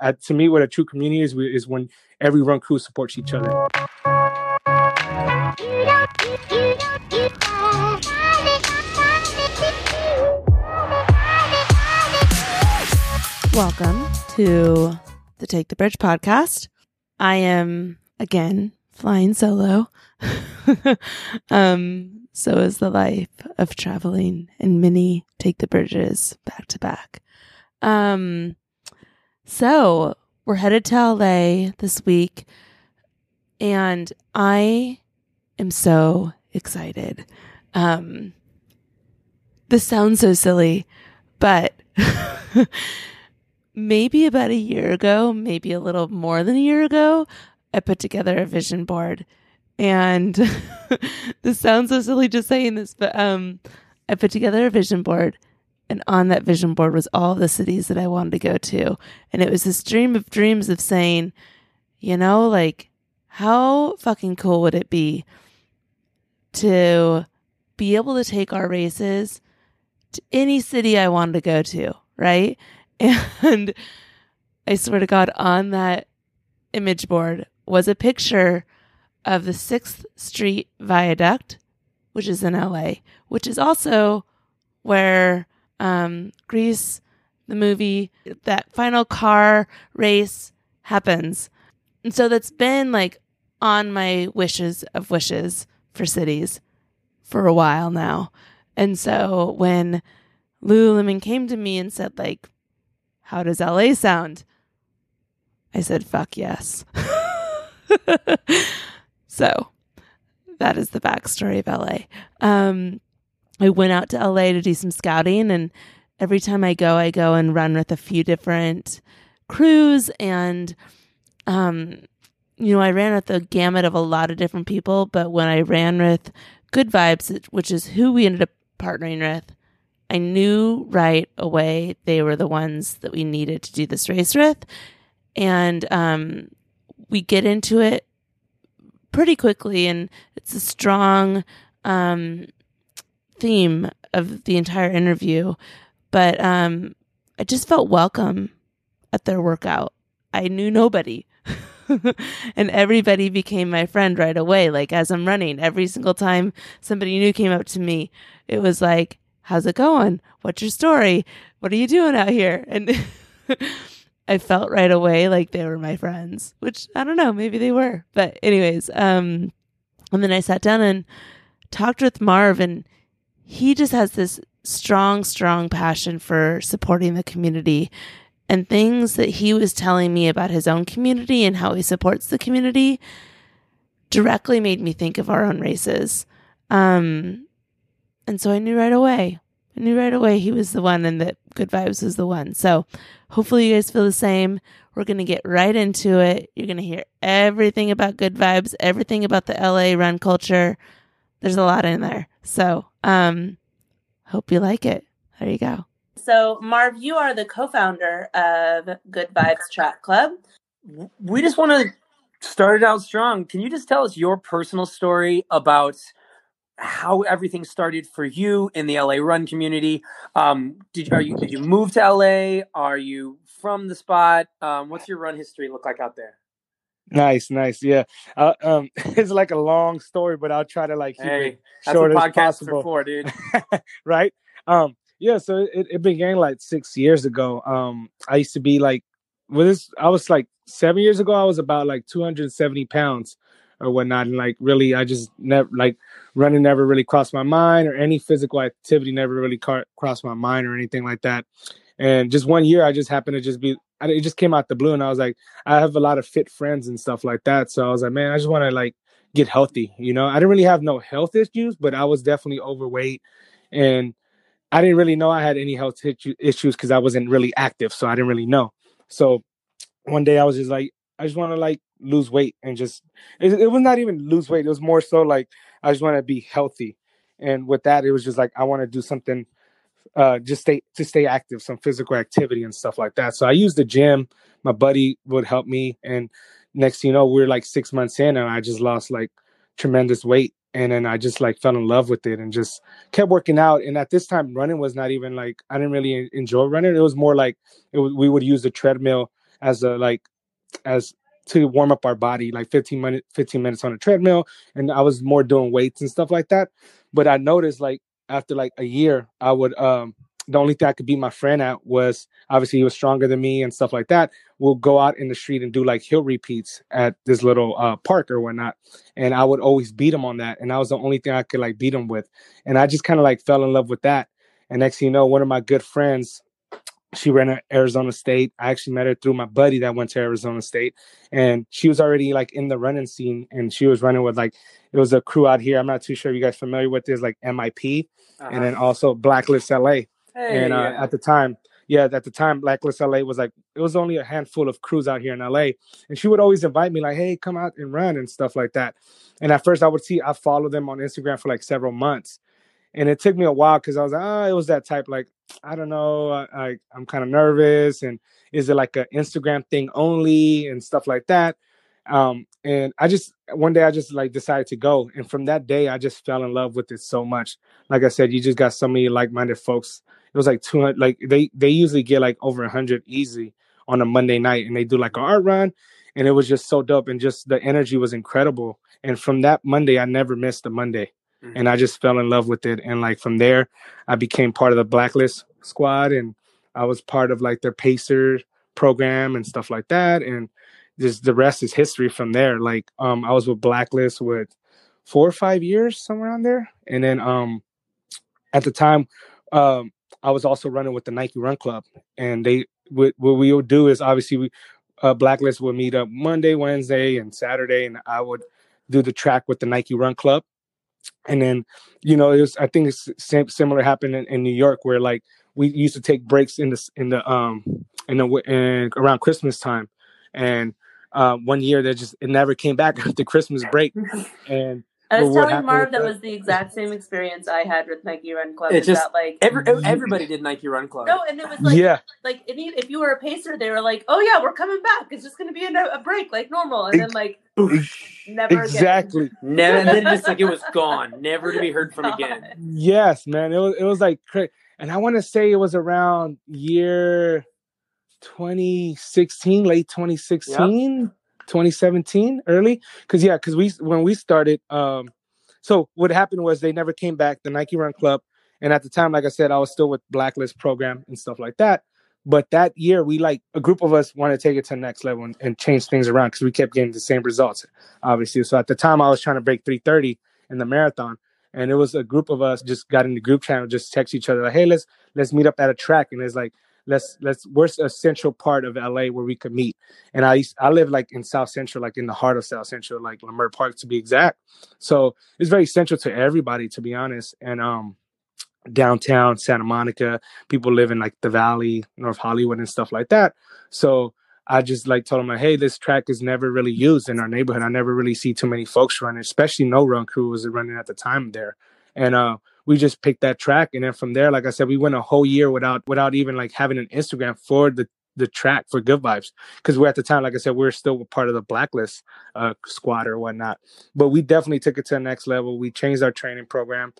uh, to me, what a true community is is when every run crew supports each other. Welcome to the Take the Bridge podcast. I am again flying solo. um, so is the life of traveling and many take the bridges back to back. Um, so we're headed to LA this week, and I am so excited. Um, this sounds so silly, but maybe about a year ago, maybe a little more than a year ago, I put together a vision board. And this sounds so silly just saying this, but um, I put together a vision board. And on that vision board was all the cities that I wanted to go to. And it was this dream of dreams of saying, you know, like, how fucking cool would it be to be able to take our races to any city I wanted to go to, right? And I swear to God, on that image board was a picture of the 6th Street Viaduct, which is in LA, which is also where um, Grease, the movie, that final car race happens. And so that's been like on my wishes of wishes for cities for a while now. And so when Lululemon came to me and said, like, how does LA sound? I said, fuck yes. so that is the backstory of LA. Um, I went out to LA to do some scouting, and every time I go, I go and run with a few different crews. And, um, you know, I ran with the gamut of a lot of different people, but when I ran with Good Vibes, which is who we ended up partnering with, I knew right away they were the ones that we needed to do this race with. And um, we get into it pretty quickly, and it's a strong um, theme of the entire interview. But um, I just felt welcome at their workout. I knew nobody. and everybody became my friend right away. Like as I'm running, every single time somebody new came up to me, it was like, how's it going? What's your story? What are you doing out here? And I felt right away like they were my friends, which I don't know, maybe they were. But anyways, um and then I sat down and talked with Marv and he just has this strong strong passion for supporting the community and things that he was telling me about his own community and how he supports the community directly made me think of our own races. Um and so I knew right away. I knew right away he was the one and that Good Vibes was the one. So hopefully you guys feel the same. We're going to get right into it. You're going to hear everything about Good Vibes, everything about the LA run culture. There's a lot in there. So, um, hope you like it. There you go. So, Marv, you are the co founder of Good Vibes Track Club. We just want to start it out strong. Can you just tell us your personal story about how everything started for you in the LA run community. Um, did are you did you move to LA? Are you from the spot? Um, what's your run history look like out there? Nice, nice, yeah. Uh, um, it's like a long story, but I'll try to like keep hey, it short as possible. For, dude. right? Um, yeah. So it, it began like six years ago. Um, I used to be like, well, this I was like seven years ago. I was about like two hundred and seventy pounds or whatnot. And like really, I just never like running never really crossed my mind, or any physical activity never really crossed my mind, or anything like that. And just one year, I just happened to just be. It just came out the blue, and I was like, I have a lot of fit friends and stuff like that. So I was like, man, I just want to like get healthy. You know, I didn't really have no health issues, but I was definitely overweight, and I didn't really know I had any health issues because I wasn't really active, so I didn't really know. So one day I was just like, I just want to like lose weight and just it, it, was not even lose weight. It was more so like I just want to be healthy. And with that, it was just like I want to do something uh just stay to stay active, some physical activity and stuff like that. So I used the gym. My buddy would help me and next you know, we are like six months in and I just lost like tremendous weight. And then I just like fell in love with it and just kept working out. And at this time, running was not even like I didn't really enjoy running. It was more like was, we would use the treadmill as a like as to warm up our body, like 15 minutes, 15 minutes on a treadmill. And I was more doing weights and stuff like that. But I noticed like after like a year, I would um the only thing I could beat my friend at was obviously he was stronger than me and stuff like that. We'll go out in the street and do like hill repeats at this little uh, park or whatnot. And I would always beat him on that. And that was the only thing I could like beat him with. And I just kind of like fell in love with that. And next thing you know, one of my good friends, she ran at Arizona State. I actually met her through my buddy that went to Arizona State, and she was already like in the running scene, and she was running with like it was a crew out here. I'm not too sure if you guys familiar with this, like MIP, uh-huh. and then also Blacklist LA. Hey, and uh, yeah. at the time, yeah, at the time, Blacklist LA was like it was only a handful of crews out here in LA, and she would always invite me like, "Hey, come out and run" and stuff like that. And at first, I would see I followed them on Instagram for like several months, and it took me a while because I was like, "Oh, it was that type like I don't know, I, I I'm kind of nervous, and is it like an Instagram thing only and stuff like that." Um, and I just one day I just like decided to go, and from that day I just fell in love with it so much. Like I said, you just got so many like-minded folks it was like 200 like they they usually get like over 100 easy on a monday night and they do like an art run and it was just so dope and just the energy was incredible and from that monday i never missed a monday and i just fell in love with it. And like from there i became part of the blacklist squad and i was part of like their pacer program and stuff like that. And just the rest is history from there. Like um i was with blacklist with four or five years somewhere on there? And then um at the time um I was also running with the Nike Run Club, and they what, what we would do is obviously we uh, Blacklist would meet up Monday, Wednesday, and Saturday, and I would do the track with the Nike Run Club, and then you know it was I think it's similar happened in, in New York where like we used to take breaks in the in the um in the in, around Christmas time, and uh, one year that just it never came back after Christmas break, and I was telling Marv that, was the exact same experience I had with Nike Run Club. It's just that, like every, oh, everybody did Nike Run Club. No, and it was like yeah, like if you were a pacer, they were like, "Oh yeah, we're coming back. It's just going to be a, a, break like normal," and then like never exactly again. never, and then just like it was gone, never to be heard from again. Yes, man, it was it was like crazy, and I want to say it was around year 2016, late 2016. Yep. 2017 early? Because yeah because we when we started um so what happened was they never came back the nike run club and at the time like i said i was still with blacklist program and stuff like that but that year we like a group of us wanted to take it to the next level and, and change things around because we kept getting the same results obviously so at the time i was trying to break 330 in the marathon and it was a group of us just got in the group channel just text each other like hey let's let's meet up at a track and it's like let's let's where's a central part of LA where we could meet. And I used, I live like in South Central, like in the heart of South Central, like Leimert Park to be exact. So it's very central to everybody, to be honest. And um downtown Santa Monica, people live in like the valley, North Hollywood and stuff like that. So I just like told them like, hey, this track is never really used in our neighborhood. I never really see too many folks running, especially no run crew was running at the time there. And uh we just picked that track. And then from there like i said we went a whole year without without even like having an instagram for the the track for good vibes. Because we're at the time like i said we are still part of the blacklist uh, squad or whatnot. But we definitely took it to the next level. We changed our training program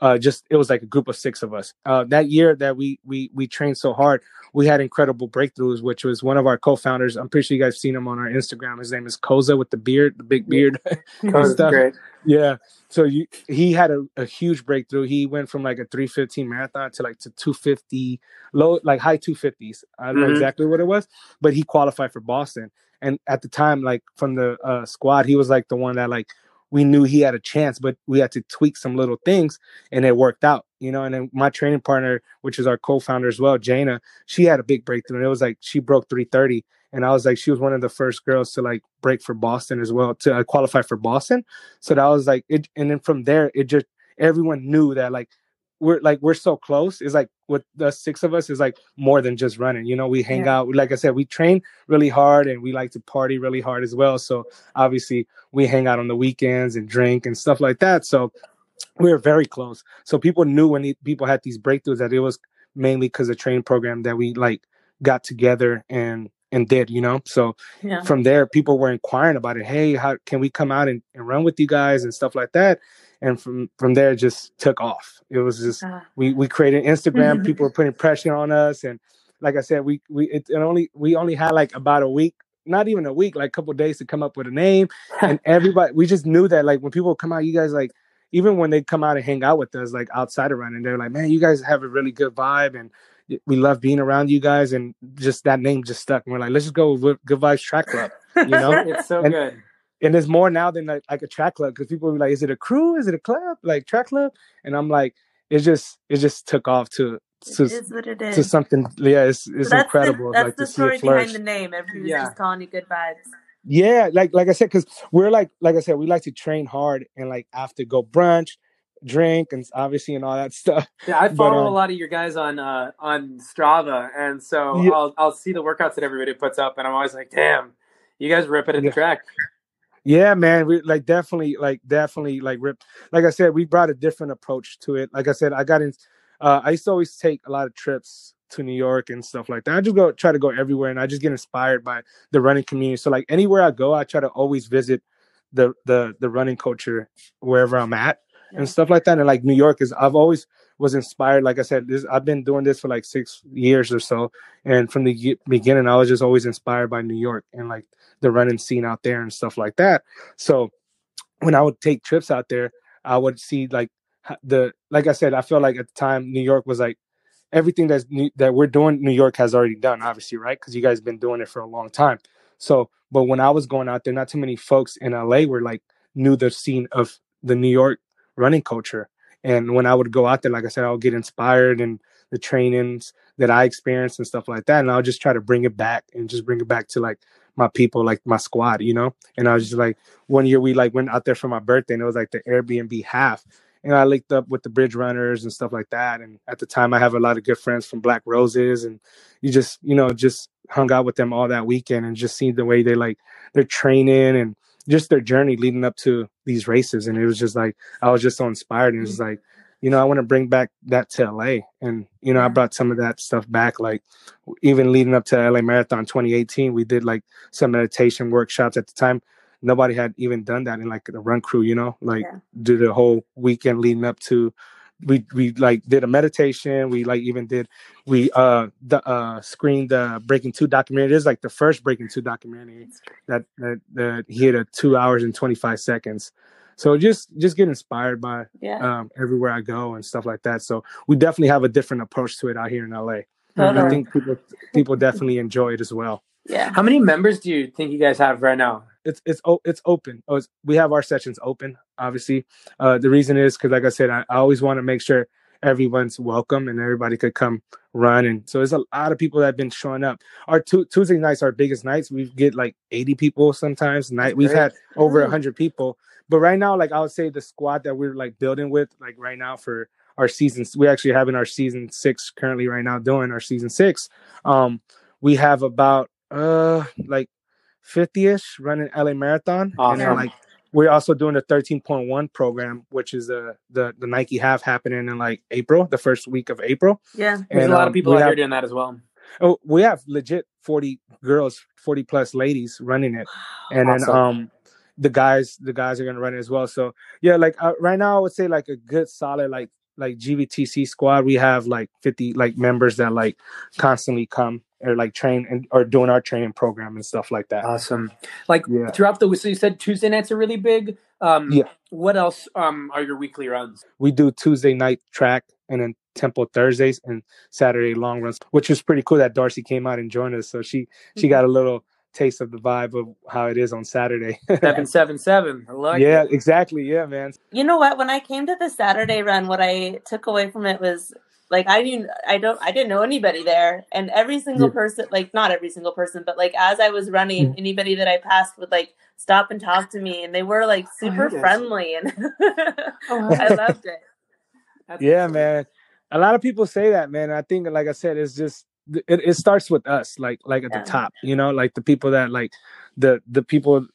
uh, just it was like a group of six of us. Uh, that year that we we we trained so hard, we had incredible breakthroughs. Which was one of our co-founders. I'm pretty sure you guys seen him on our Instagram. His name is Koza with the beard, the big beard. stuff. Great. Yeah. So you, he had a, a huge breakthrough. He went from like a 315 marathon to like to 250 low, like high 250s. I don't mm-hmm. know exactly what it was, but he qualified for Boston. And at the time, like from the uh, squad, he was like the one that like we knew he had a chance, but we had to tweak some little things and it worked out, you know. And then my training partner, which is our co founder as well, Jana, she had a big breakthrough. And it was like she broke 330. And I was like, she was one of the first girls to like break for Boston as well, to uh, qualify for Boston. So that was like, it, and then from there, it just, everyone knew that like we're like we're so close it's like with the six of us is like more than just running you know we hang yeah. out like i said we train really hard and we like to party really hard as well. So obviously we hang out on the weekends and drink and stuff like that. So we were very close. So people knew when people had these breakthroughs that it was mainly because of training program that we like got together and and did you know? So yeah. from there people were inquiring about it. Hey how can we come out and, and run with you guys and stuff like that and from from there it just took off. It was just uh. we we created Instagram. people were putting pressure on us, and like I said, we we it, it only we only had like about a week, not even a week, like a couple days to come up with a name, and everybody we just knew that like when people come out, you guys like even when they come out and hang out with us, like outside of running, they're like, man, you guys have a really good vibe and we love being around you guys and just that name just stuck. And we're like, let's just go with Good Vibes Track Club, you know? it's so and, good. And it's more now than like, like a track club because people be like, is it a crew? Is it a club? Like track club? And I'm like, it just it just took off to to, it is what it is. to something. Yeah, it's it's So that's incredible. The, that's like the to see story it behind the name. Everybody's Yeah. just calling you good vibes. Yeah, like like I said, because we're like like I said, we like to train hard and like after go brunch, drink, and obviously and all that stuff. Yeah, I But, follow a um, lot of your guys on uh, on Strava, and so Yeah. I'll I'll see the workouts that everybody puts up, and I'm always like, damn, you guys rip it at Yeah. the track. Yeah, man, we like definitely like definitely like rip. Like I said, we brought a different approach to it. Like I said, I got in. Uh, I used to always take a lot of trips to New York and stuff like that. I just go try to go everywhere, and I just get inspired by the running community. So like anywhere I go, I try to always visit the the the running culture wherever I'm at Yeah. and stuff like that. And like New York is, I've always was inspired. Like I said, this I've been doing this for like six years or so, and from the beginning, I was just always inspired by New York and like the running scene out there and stuff like that. So when I would take trips out there, I would see like the like I said, I feel like at the time New York was like everything that's new, that we're doing. New York has already done, obviously, right? Because you guys been doing it for a long time. So, but when I was going out there, not too many folks in LA were like knew the scene of the New York running culture. And when I would go out there, like I said, I would get inspired and the trainings that I experienced and stuff like that. And I'll just try to bring it back and just bring it back to like my people, like my squad, you know? And I was just like, one year we like went out there for my birthday and it was like the Airbnb half. And I linked up with the bridge runners and stuff like that. And at the time I have a lot of good friends from Black Roses and you just, you know, just hung out with them all that weekend and just seen the way they like they're training and just their journey leading up to these races. And it was just like I was just so inspired and it was like, you know, I want to bring back that to LA. And, you know, I brought some of that stuff back. Like even leading up to LA Marathon 2018, we did like some meditation workshops at the time. Nobody had even done that in like the run crew, you know, like Yeah. do the whole weekend leading up to we we like did a meditation. We like even did we uh the uh screened the Breaking Two documentary. It is like the first Breaking Two documentary that that, that hit a two hours and twenty five seconds. So just just get inspired by Yeah. um everywhere I go and stuff like that. So we definitely have a different approach to it out here in LA. And I think people people definitely enjoy it as well. Yeah. How many members do you think you guys have right now? It's it's it's open. Oh, it's, we have our sessions open. Obviously, uh, the reason is because, like I said, I, I always want to make sure everyone's welcome and everybody could come run. And so there's a lot of people that have been showing up. Our tu- Tuesday nights, our biggest nights, we get like 80 people sometimes. Night we've had over Mm. 100 people. But right now, like I would say, the squad that we're like building with, like right now for our seasons, we're actually having our season six currently right now doing our season six. Um, we have about uh like 50ish running LA Marathon, and then like we're also doing the 13.1 program, which is the the the Nike half happening in like April, the first week of April. Yeah. There's And, a lot um, of people we out have- here doing that as well. Oh, we have legit 40 girls, 40 plus ladies running it. And then um the guys the guys are going to run it as well. So, yeah, like uh, right now I would say like a good solid like like GVTC squad, we have like 50 like members that like constantly come or like train and or doing our training program and stuff like that. Awesome. Like Yeah. throughout the so you said Tuesday nights are really big. Um, Yeah. What else um, are your weekly runs? we do Tuesday night track and then tempo Thursdays and Saturday long runs, which was pretty cool that Darcy came out and joined us. So she she got a little taste of the vibe of how it is on Saturday. Seven seven seven. I like yeah, it. exactly. Yeah, man. You know what? When I came to the Saturday run, what I took away from it was like I didn't I don't I didn't know anybody there. And every single Yeah. person like not every single person, but like as I was running, anybody that I passed would like stop and talk to me and they were like oh, super yes. friendly and Oh, I loved it. That's Yeah, awesome. man. A lot of people say that, man. I think, like I said, it's just it, it starts with us, like like at Yeah. the top, you know, like the people that like the the people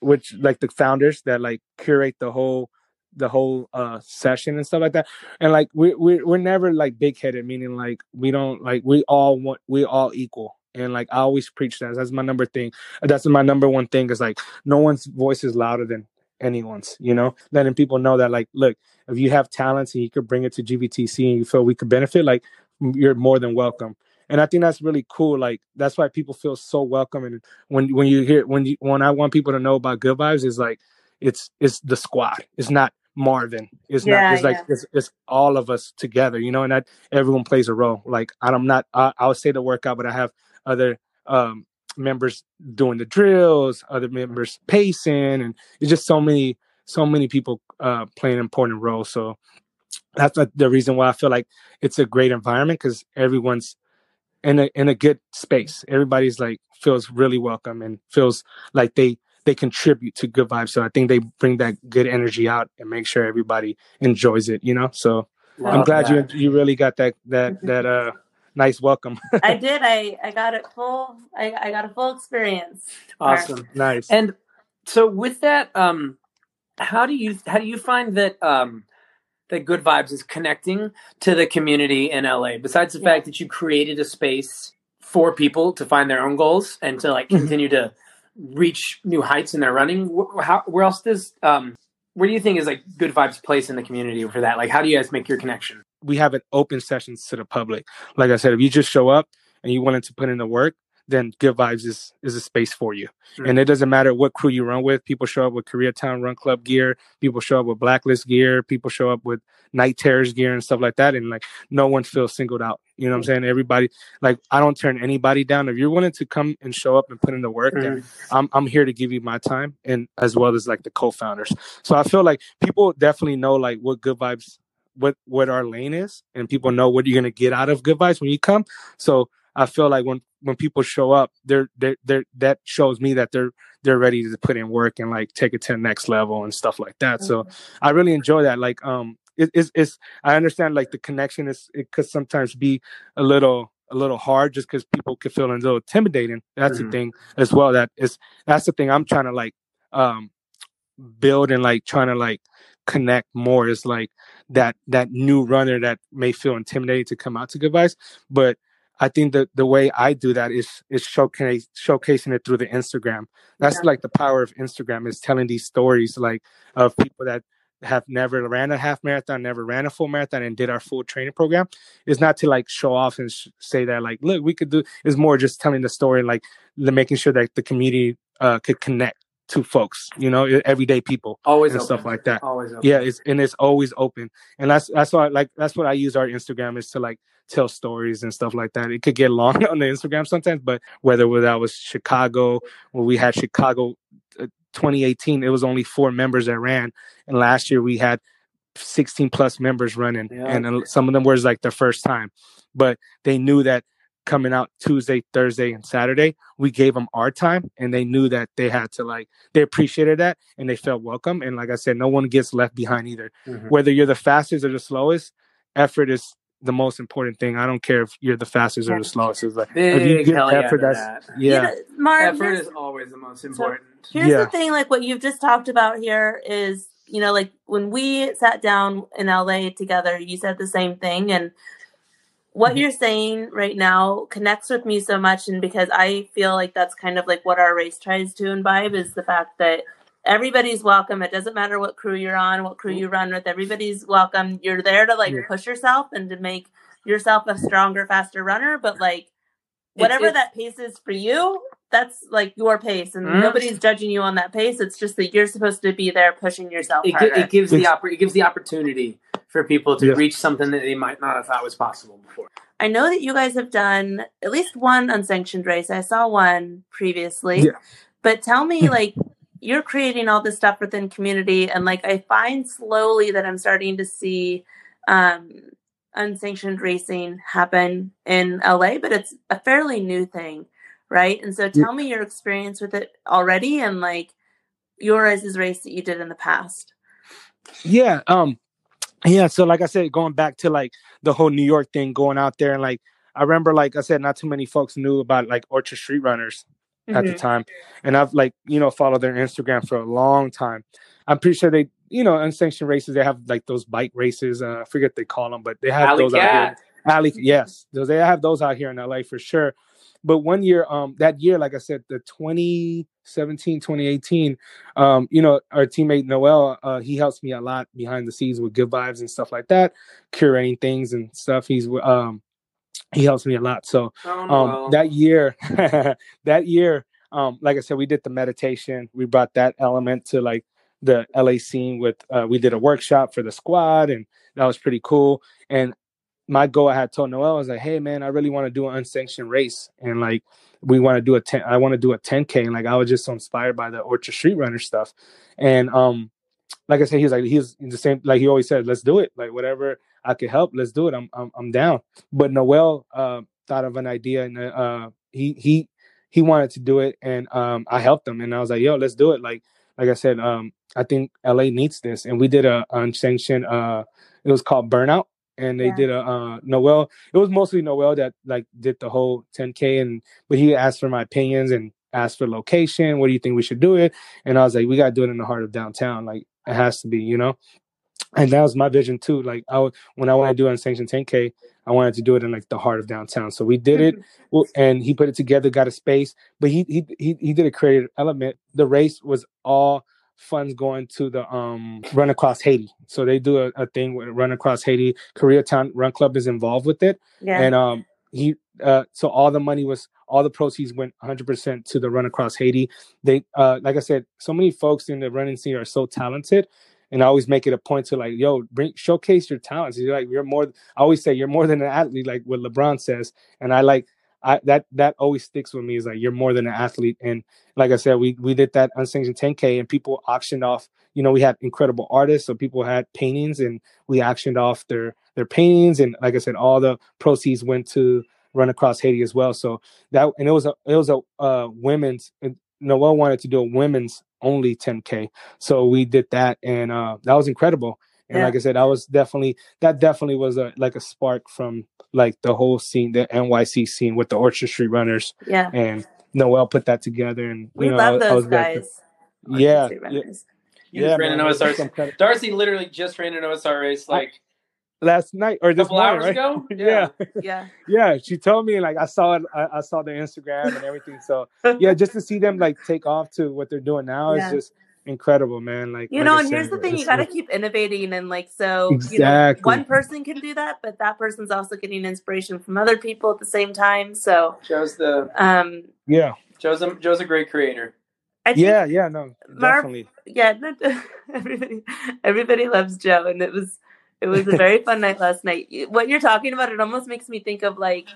which like the founders that like curate the whole the whole uh session and stuff like that. And like we we we're never like big headed meaning like we don't like we all want we all equal. And like i always preach that. That's my number thing. That's my number one thing is like no one's voice is louder than anyone's you know? Letting people know that like look if you have talents and you could bring it to GVTC and you feel we could benefit like you're more than welcome and I think that's really cool. Like that's why people feel so welcome. And when when you hear when you when I want people to know about good vibes is like it's it's the squad. It's not Marvin. It's Yeah, not. It's like yeah. it's, it's all of us together. You know, and that everyone plays a role. Like I'm not. I, I'll say the workout, but I have other um members doing the drills, other members pacing, and it's just so many so many people uh playing important roles. So that's the reason why I feel like it's a great environment because everyone's in a in a good space. Everybody's like feels really welcome and feels like they they contribute to good vibes. So I think they bring that good energy out and make sure everybody enjoys it. You know. So I'm glad that. you you really got that that that uh nice welcome. I did. I I got it full. I I got a full experience. Awesome. nice. And so with that, um, how do you how do you find that um, that Good Vibes is connecting to the community in LA? Besides the Yeah. fact that you created a space for people to find their own goals and to like Mhm. continue to reach new heights in their running, how, where else does um, where do you think is like Good Vibes place in the community for that? Like, how do you guys make your connection? we have an open sessions to the public. Like I said, if you just show up and you wanted to put in the work, then Good Vibes is is a space for you. Mm. And it doesn't matter what crew you run with. People show up with Koreatown Run Club gear. People show up with Blacklist gear. People show up with Night Terrors gear and stuff like that. And like no one feels singled out. You know what I'm saying? Everybody like I don't turn anybody down. If you're willing to come and show up and put in the work, then I'm I'm here to give you my time and as well as like the co-founders. So I feel like people definitely know like what good vibes what what our lane is and people know what you're gonna get out of good vibes when you come. So I feel like when when people show up, they're they're, they're that shows me that they're they're ready to put in work and like take it to the next level and stuff like that. So I really enjoy that. Like um it, it's it's I understand like the connection is it could sometimes be a little a little hard just because people could feel a little intimidating. That's Mhm. the thing as well. That is that's the thing I'm trying to like um build and like trying to like connect more is like that that new runner that may feel intimidated to come out to good vibes but i think that the way i do that is is showcase showcasing it through the instagram. That's Yeah. like the power of instagram is telling these stories like of people that have never ran a half marathon never ran a full marathon and did our full training program. Is not to like show off and sh- say that like look we could do It's more just telling the story like the, making sure that the community uh could connect to folks you know everyday people Always and open. stuff like that Always open. yeah it's and it's always open and that's that's why like that's what i use our instagram is to like tell stories and stuff like that it could get long on the instagram sometimes but whether that was chicago when we had chicago uh, 2018 it was only four members that ran and last year we had 16 plus members running Yeah. and some of them was like their first time but they knew that coming out tuesday thursday and saturday we gave them our time and they knew that they had to like they appreciated that and they felt welcome and like i said no one gets left behind either Mhm. whether you're the fastest or the slowest effort is the most important thing i don't care if you're the fastest or the slowest it's like if you Big give hell yeah effort that's that. You yeah know, Marv, Effort is always the most important. here's Yeah. the thing. Like what you've just talked about here is, you know, like when we sat down in LA together, you said the same thing, and what Mhm. you're saying right now connects with me so much and because i feel like that's kind of like what our race tries to imbibe is the fact that everybody's welcome. It doesn't matter what crew you're on what crew you run with everybody's welcome. You're there to like push yourself and to make yourself a stronger faster runner but like whatever it's- that pace is for you that's like your pace and Mhm. nobody's judging you on that pace it's just that you're supposed to be there pushing yourself It, harder. it gives the oppor- it gives the opportunity for people to Yeah. reach something that they might not have thought was possible before. I know that you guys have done at least one unsanctioned race. I saw one previously. Yeah. But tell me, like, you're creating all this stuff within community, and like, I find slowly that I'm starting to see um, unsanctioned racing happen in LA, but it's a fairly new thing, right? And so tell me your experience with it already and like your guys' race that you did in the past. Yeah. Um. Yeah. So, like I said, going back to like the whole New York thing, going out there and like I remember, like I said, not too many folks knew about like Orchard Street Runners at the Mhm. time, and I've like you know followed their Instagram for a long time. I'm pretty sure they, you know, unsanctioned races. They have like those bike races. Uh, I forget what they call them, but they have Alley those out here. Alley, yes, they have those out here in LA for sure. But one year, um, that year, like I said, the 2017, 2018, um, you know, our teammate Noel, uh, he helps me a lot behind the scenes with good vibes and stuff like that, curating things and stuff. He's um, he helps me a lot. So Oh, um Noel. that year that year um like i said we did the meditation we brought that element to like the la scene with uh we did a workshop for the squad and that was pretty cool and my goal i had told noel I was like hey man i really want to do an unsanctioned race and like we want to do a 10 i want to do a 10k and like i was just so inspired by the orchard street runner stuff and um like I said, he was like he's the same. Like he always said, let's do it. Like whatever I could help, let's do it. I'm I'm, I'm down. But Noel uh, thought of an idea, and uh, he he he wanted to do it, and um, I helped him, and I was like, yo, let's do it. Like like I said, um, I think LA needs this, and we did a unsanctioned. Uh, it was called Burnout, and they Yeah. did a uh, Noel. It was mostly Noel that like did the whole 10k, and but he asked for my opinions and asked for location. What do you think we should do it? And I was like, we got to do it in the heart of downtown. Like it has to be, you know. And that was my vision too. Like I would, when I want to do unsanctioned 10k, I wanted to do it in like the heart of downtown. So we did it, well, and he put it together, got a space. But he he he he did a creative element. The race was all funds going to the um run across Haiti. So they do a, a thing with run across Haiti. Koreatown Run Club is involved with it Yeah. and um he uh so all the money was all the proceeds went 100% to the run across haiti they uh like i said so many folks in the running scene are so talented and i always make it a point to like yo bring showcase your talents you're like you're more i always say you're more than an athlete like what lebron says and i like I, that that always sticks with me is like you're more than an athlete. And like i said we we did that unsanctioned 10k and people auctioned off you know we had incredible artists so people had paintings and we auctioned off their their paintings. And like i said all the proceeds went to run across haiti as well. So that and it was a it was a uh women's and noel wanted to do a women's only 10k so we did that and uh that was incredible. And Yeah. like i said that was definitely that definitely was a like a spark from like the whole scene the nyc scene with the orchard street runners yeah. and noel put that together and We you know love I, I those was glad to- guys. yeah, yeah. You just ran man, an OSR. kind of- Darcy literally just ran an OSR race oh, like last night or a this couple morning, hours right? ago. yeah Yeah. yeah she told me like i saw it I, I saw the instagram and everything so yeah just to see them like take off to what they're doing now Yeah. is just incredible man like You know, I and here's said, the thing: you got to keep innovating, and like so, you know, Exactly. one person can do that, but that person's also getting inspiration from other people at the same time. So, Joe's the um, yeah Joe's a, Joe's a great creator. I yeah yeah no Marv- definitely yeah, no, everybody, everybody loves Joe, and it was, it was a very fun night last night. What you're talking about, it almost makes me think of like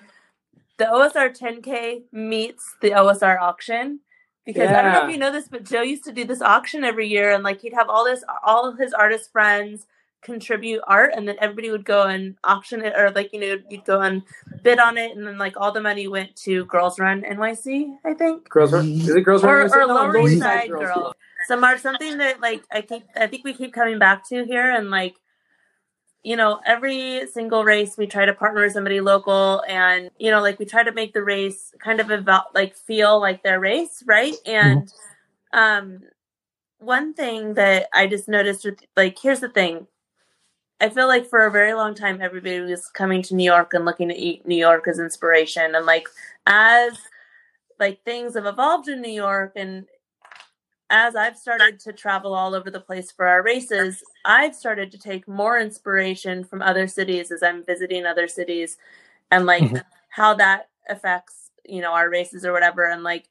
the OSR 10K meets the OSR auction. Because I don't know if you know this, but Joe used to do this auction every year, and like he'd have all this, all of his artist friends contribute art, and then everybody would go and auction it, or like you know you'd go and bid on it, and then like all the money went to Girls Run NYC, I think Girls run. Is it girls run? or No, Lower Lower East East Side Girls girl. So Mark, something that like I keep I think we keep coming back to here and like you know, every single race we try to partner with somebody local and you know, like we try to make the race kind of about like feel like their race, right? And um one thing that I just noticed with like here's the thing. I feel like for a very long time everybody was coming to New York and looking E- New York as inspiration and like as like things have evolved in New York and as I've started to travel all over the place for our races, I've started to take more inspiration from other cities as I'm visiting other cities and like Mhm. how that affects, you know, our races or whatever. And like,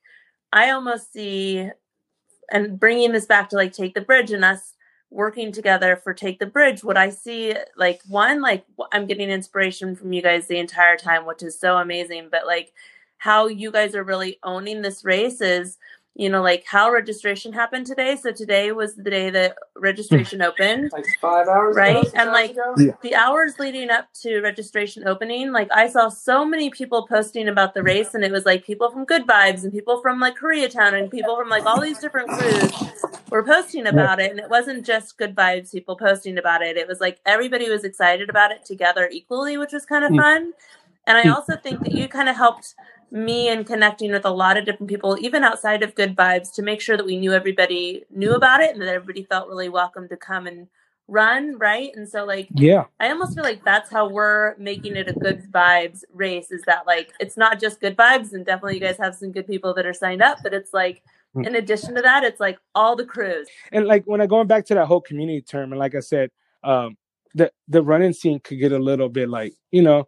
I almost see, and bringing this back to like Take the Bridge and us working together for Take the Bridge, what I see, like, one, like, I'm getting inspiration from you guys the entire time, which is so amazing. But like, how you guys are really owning this race is you know like how registration happened today. So today was the day that registration opened. Like five hours, Right? six And, like- ago? Yeah. the hours leading up to registration opening like i saw so many people posting about the race and it was like people from good vibes and people from like koreatown and people from like all these different crews were posting about it. And it wasn't just good vibes people posting about it. It was like everybody was excited about it together equally which was kind of fun. And i also think that you kind of helped me and connecting with a lot of different people even outside of good vibes to make sure that we knew everybody knew about it and that everybody felt really welcome to come and run right and so like yeah I almost feel like that's how we're making it a good vibes race is that like it's not just good vibes and definitely you guys have some good people that are signed up, but it's like Mm. in addition to that, it's like all the crews. and like when I going back to that whole community term, and like I said, um, the the running scene could get a little bit like you know,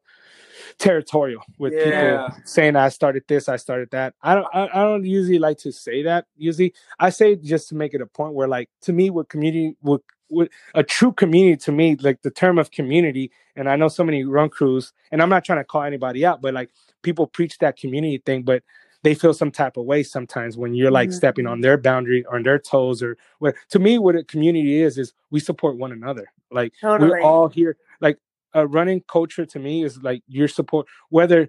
territorial with Yeah. people saying I started this, I started that. I don't I, I don't usually like to say that. Usually I say just to make it a point where like to me what community what what a true community to me, like the term of community, and I know so many run crews, and I'm not trying to call anybody out, but like people preach that community thing, but they feel some type of way sometimes when you're like Mhm. stepping on their boundary or on their toes or what to me what a community is is we support one another like Totally. we're all here a running culture to me is like your support whether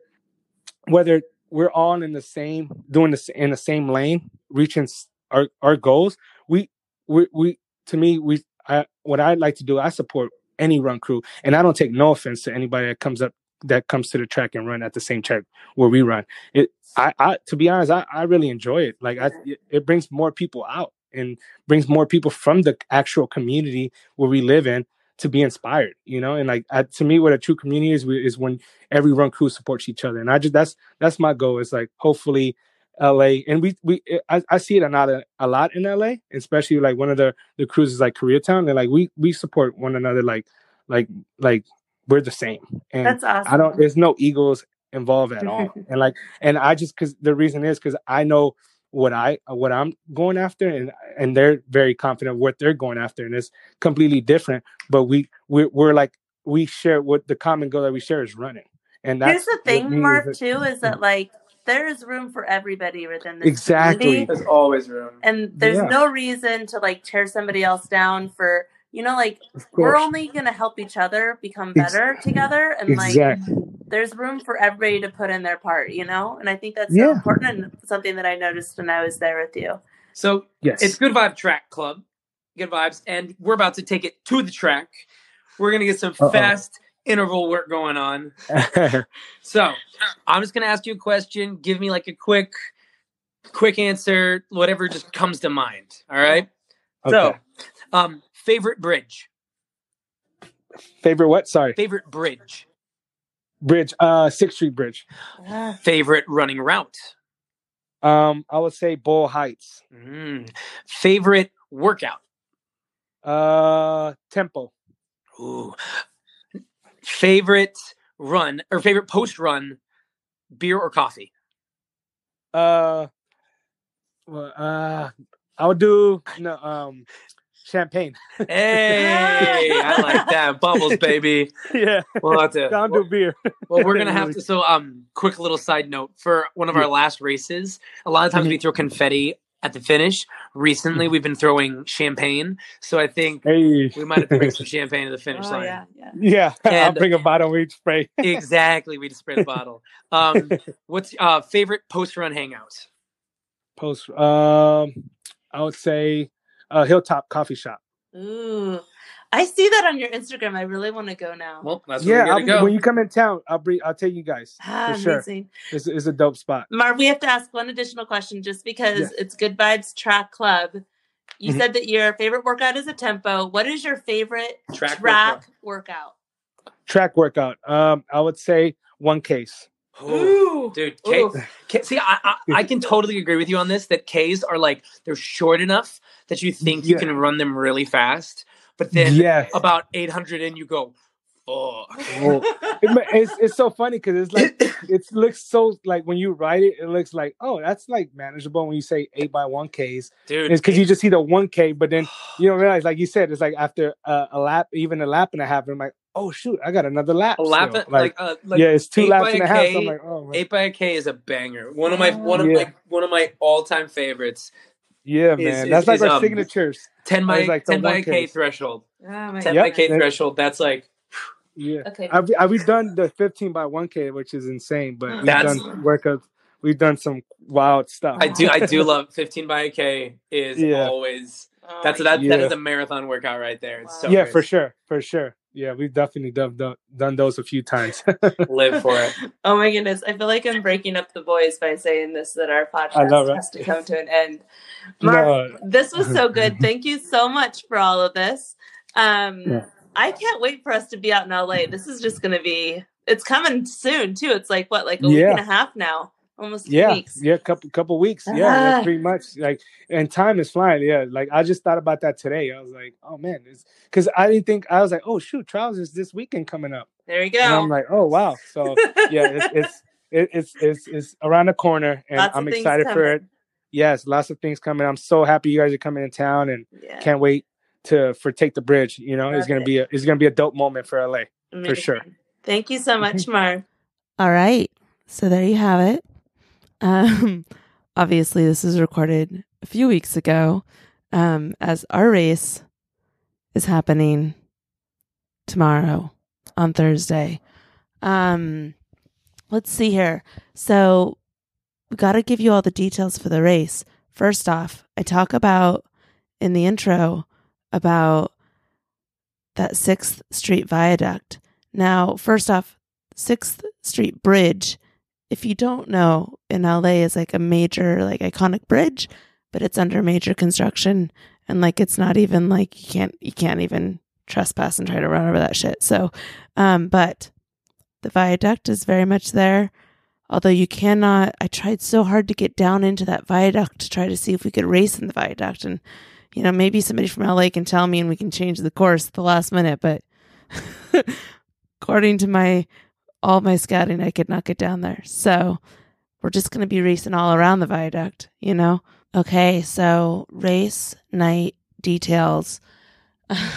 whether we're all in the same doing this in the same lane reaching our our goals we we we to me we I, what i like to do i support any run crew. And i don't take no offense to anybody that comes up that comes to the track and run at the same track where we run. It i i to be honest i, I really enjoy it. Like i it, it brings more people out and brings more people from the actual community where we live in to be inspired you know? And like I, to me what a true community is is when every run crew supports each other. And i just that's that's my goal. Is like hopefully la and we we i, I see it a lot a lot in la especially like one of the the crews is like koreatown and like we we support one another like like like we're the same. And That's awesome. i don't there's no egos involved at all. And like and i just because the reason is because i know what i what i'm going after and and they're very confident what they're going after and it's completely different but we we're, we're like we share what the common goal that we share is running and that's Here's the thing, means Mark, that- too, is that like there is room for everybody within this Exactly. community. There's always room. and there's Yeah. no reason to like tear somebody else down for you know like we're only gonna help each other become Ex- better together and like exactly there's room for everybody to put in their part you know and i think that's so important and something that i noticed when i was there with you So yes it's Good Vibe Track Club. Good vibes. And we're about to take it to the track. We're going to get some Uh-oh. fast interval work going on. So I'm just going to ask you a question. Give me like a quick, quick answer, whatever just comes to mind. All right. So, um, favorite bridge. favorite what sorry Favorite bridge. Bridge uh sixth street bridge Favorite running route. um i would say bull heights Mm. Favorite workout. uh tempo Ooh. Favorite run or favorite post run, beer or coffee. uh well, uh i would do no um champagne Hey, I like that. Bubbles, baby. yeah We'll have to. down to beer Well, we're gonna have to. So, um, quick little side note for one of our last races. A lot of times we throw confetti at the finish. Recently, we've been throwing champagne. So I think hey we might have to bring some champagne to the finish oh line. yeah yeah yeah i'll bring a bottle of each spray Exactly. We just spray the bottle. Um, what's uh favorite post run hangout? post um i would say uh hilltop coffee shop ooh i see that on your instagram i really want to go now Well, that's yeah we go. when you come in town i'll bring i'll take you guys ah, for sure amazing it's, it's a dope spot Mark, we have to ask one additional question just because Yes. it's Good Vibes Track Club. You Mhm. said that your favorite workout is a tempo. What is your favorite Track track, workout? track workout um i would say one case Ooh, dude, K, Ooh. K, see, I, I I can totally agree with you on this. That K's are like they're short enough that you think you Yeah. can run them really fast, but then yes about 800 in, you go, fuck. Well, it it's, it's so funny because it's like it looks so like when you write it it looks like oh that's like manageable when you say 8 by 1 ks dude. it's because you just see the 1k but then you don't realize like you said it's like after uh, a lap even a lap and a half and i'm like oh shoot i got another lap a lap, still. like, uh, like yeah it's two laps by and a a half so K, i'm like oh man. eight by a K is a banger. One of my one of Yeah. my one of my all time favorites. yeah man is- that's like is, our um, signatures Ten by It's like ten by a K threshold. Oh my Ten Yep. by K That- threshold. That's like yeah Okay. I've, I've we've done the 15 by 1k which is insane but we've That's- done workouts we've done some wild stuff I do I do love 15 by a K is Yeah. always Oh that's that that Yeah. is a marathon workout right there. It's so yeah crazy. for sure for sure yeah we've definitely done, done, done those a few times Live for it. Oh my goodness. I feel like I'm breaking up the boys by saying this that our podcast know, right? has to come to an end. Mark, No. this was so good. Thank you so much for all of this. Um Yeah. I can't wait for us to be out in LA. This is just gonna be it's coming soon too. It's like what, like a week and a half now. Almost yeah weeks. yeah couple couple weeks yeah Ah. that's pretty much like and time is flying yeah like i just thought about that today i was like oh man because i didn't think i was like oh shoot trials is this weekend coming up There you go. And I'm like, oh wow. So yeah, it's it's it, it's it's it's around the corner, and Lots I'm things excited for it. Yes, lots of things coming. I'm so happy you guys are coming in town, and Yeah. can't wait to for take the bridge. You know, it's gonna it. be a it's gonna be a dope moment for LA. Amazing. sure. Thank you so much, Mar. All right. So there you have it. Um, obviously, this is recorded a few weeks ago um, as our race is happening tomorrow on Thursday. Um, let's see here. So we got to give you all the details for the race. First off, I talk about in the intro about that 6th Street Viaduct. Now, first off, 6th Street Bridge, if you don't know, in LA is like a major, like iconic bridge, but it's under major construction and like it's not even like you can't you can't even trespass and try to run over that shit. So, um, but the viaduct is very much there. Although you cannot, I tried so hard to get down into that viaduct to try to see if we could race in the viaduct. And, you know, maybe somebody from LA can tell me and we can change the course at the last minute. But according to my, all my scouting, I could not get down there. So we're just going to be racing all around the viaduct, you know? Okay. So race night details.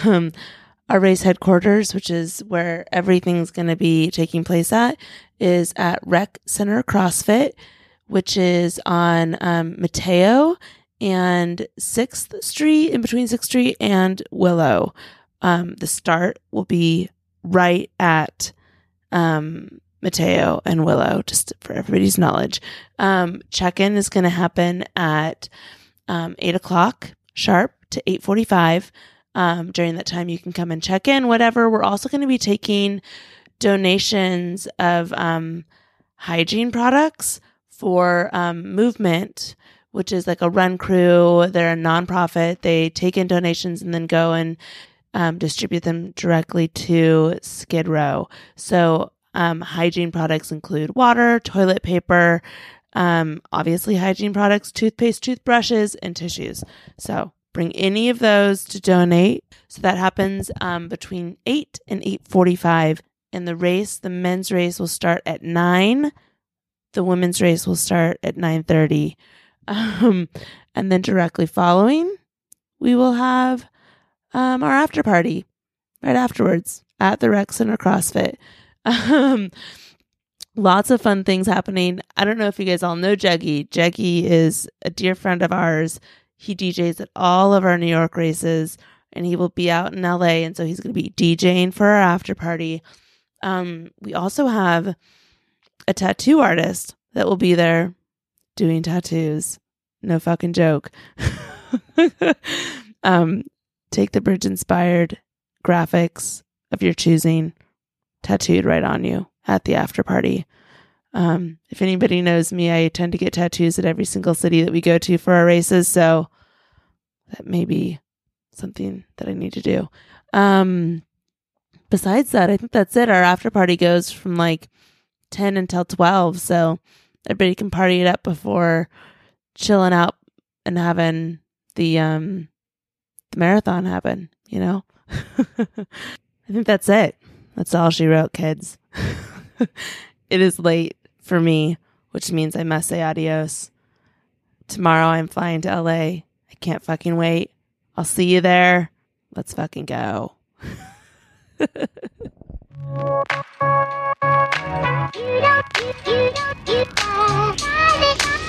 Um, our race headquarters, which is where everything's going to be taking place at, is at Rec Center CrossFit, which is on um, Mateo and 6th Street, in between 6th Street and Willow. Um, the start will be right at um, Mateo and Willow, just for everybody's knowledge. Um, check in is going to happen at um, 8 o'clock sharp to 845 um, during that time you can come and check in whatever. We're also going to be taking donations of um, hygiene products for um, movement which is like a run crew. They're a nonprofit. They take in donations and then go and um, distribute them directly to skid row so um, hygiene products include water toilet paper um, obviously hygiene products toothpaste toothbrushes and tissues so bring any of those to donate. So that happens um, between 8 and 8.45. And the race, the men's race will start at 9. The women's race will start at 9.30. Um, and then directly following, we will have um, our after party right afterwards at the Rec Center CrossFit. Um, lots of fun things happening. I don't know if you guys all know Jeggy. Jeggy is a dear friend of ours. He DJs at all of our New York races and he will be out in LA. And so he's going to be DJing for our after party. Um, we also have a tattoo artist that will be there doing tattoos. No fucking joke. um, take the bridge inspired graphics of your choosing tattooed right on you at the after party. Um, if anybody knows me, I tend to get tattoos at every single city that we go to for our races. So that may be something that I need to do. Um, besides that, I think that's it. Our after party goes from like 10 until 12. So everybody can party it up before chilling out and having the, um, the marathon happen, you know? I think that's it. That's all she wrote, kids. it is late for me, which means I must say adios. Tomorrow I'm flying to LA. I can't fucking wait. I'll see you there. Let's fucking go.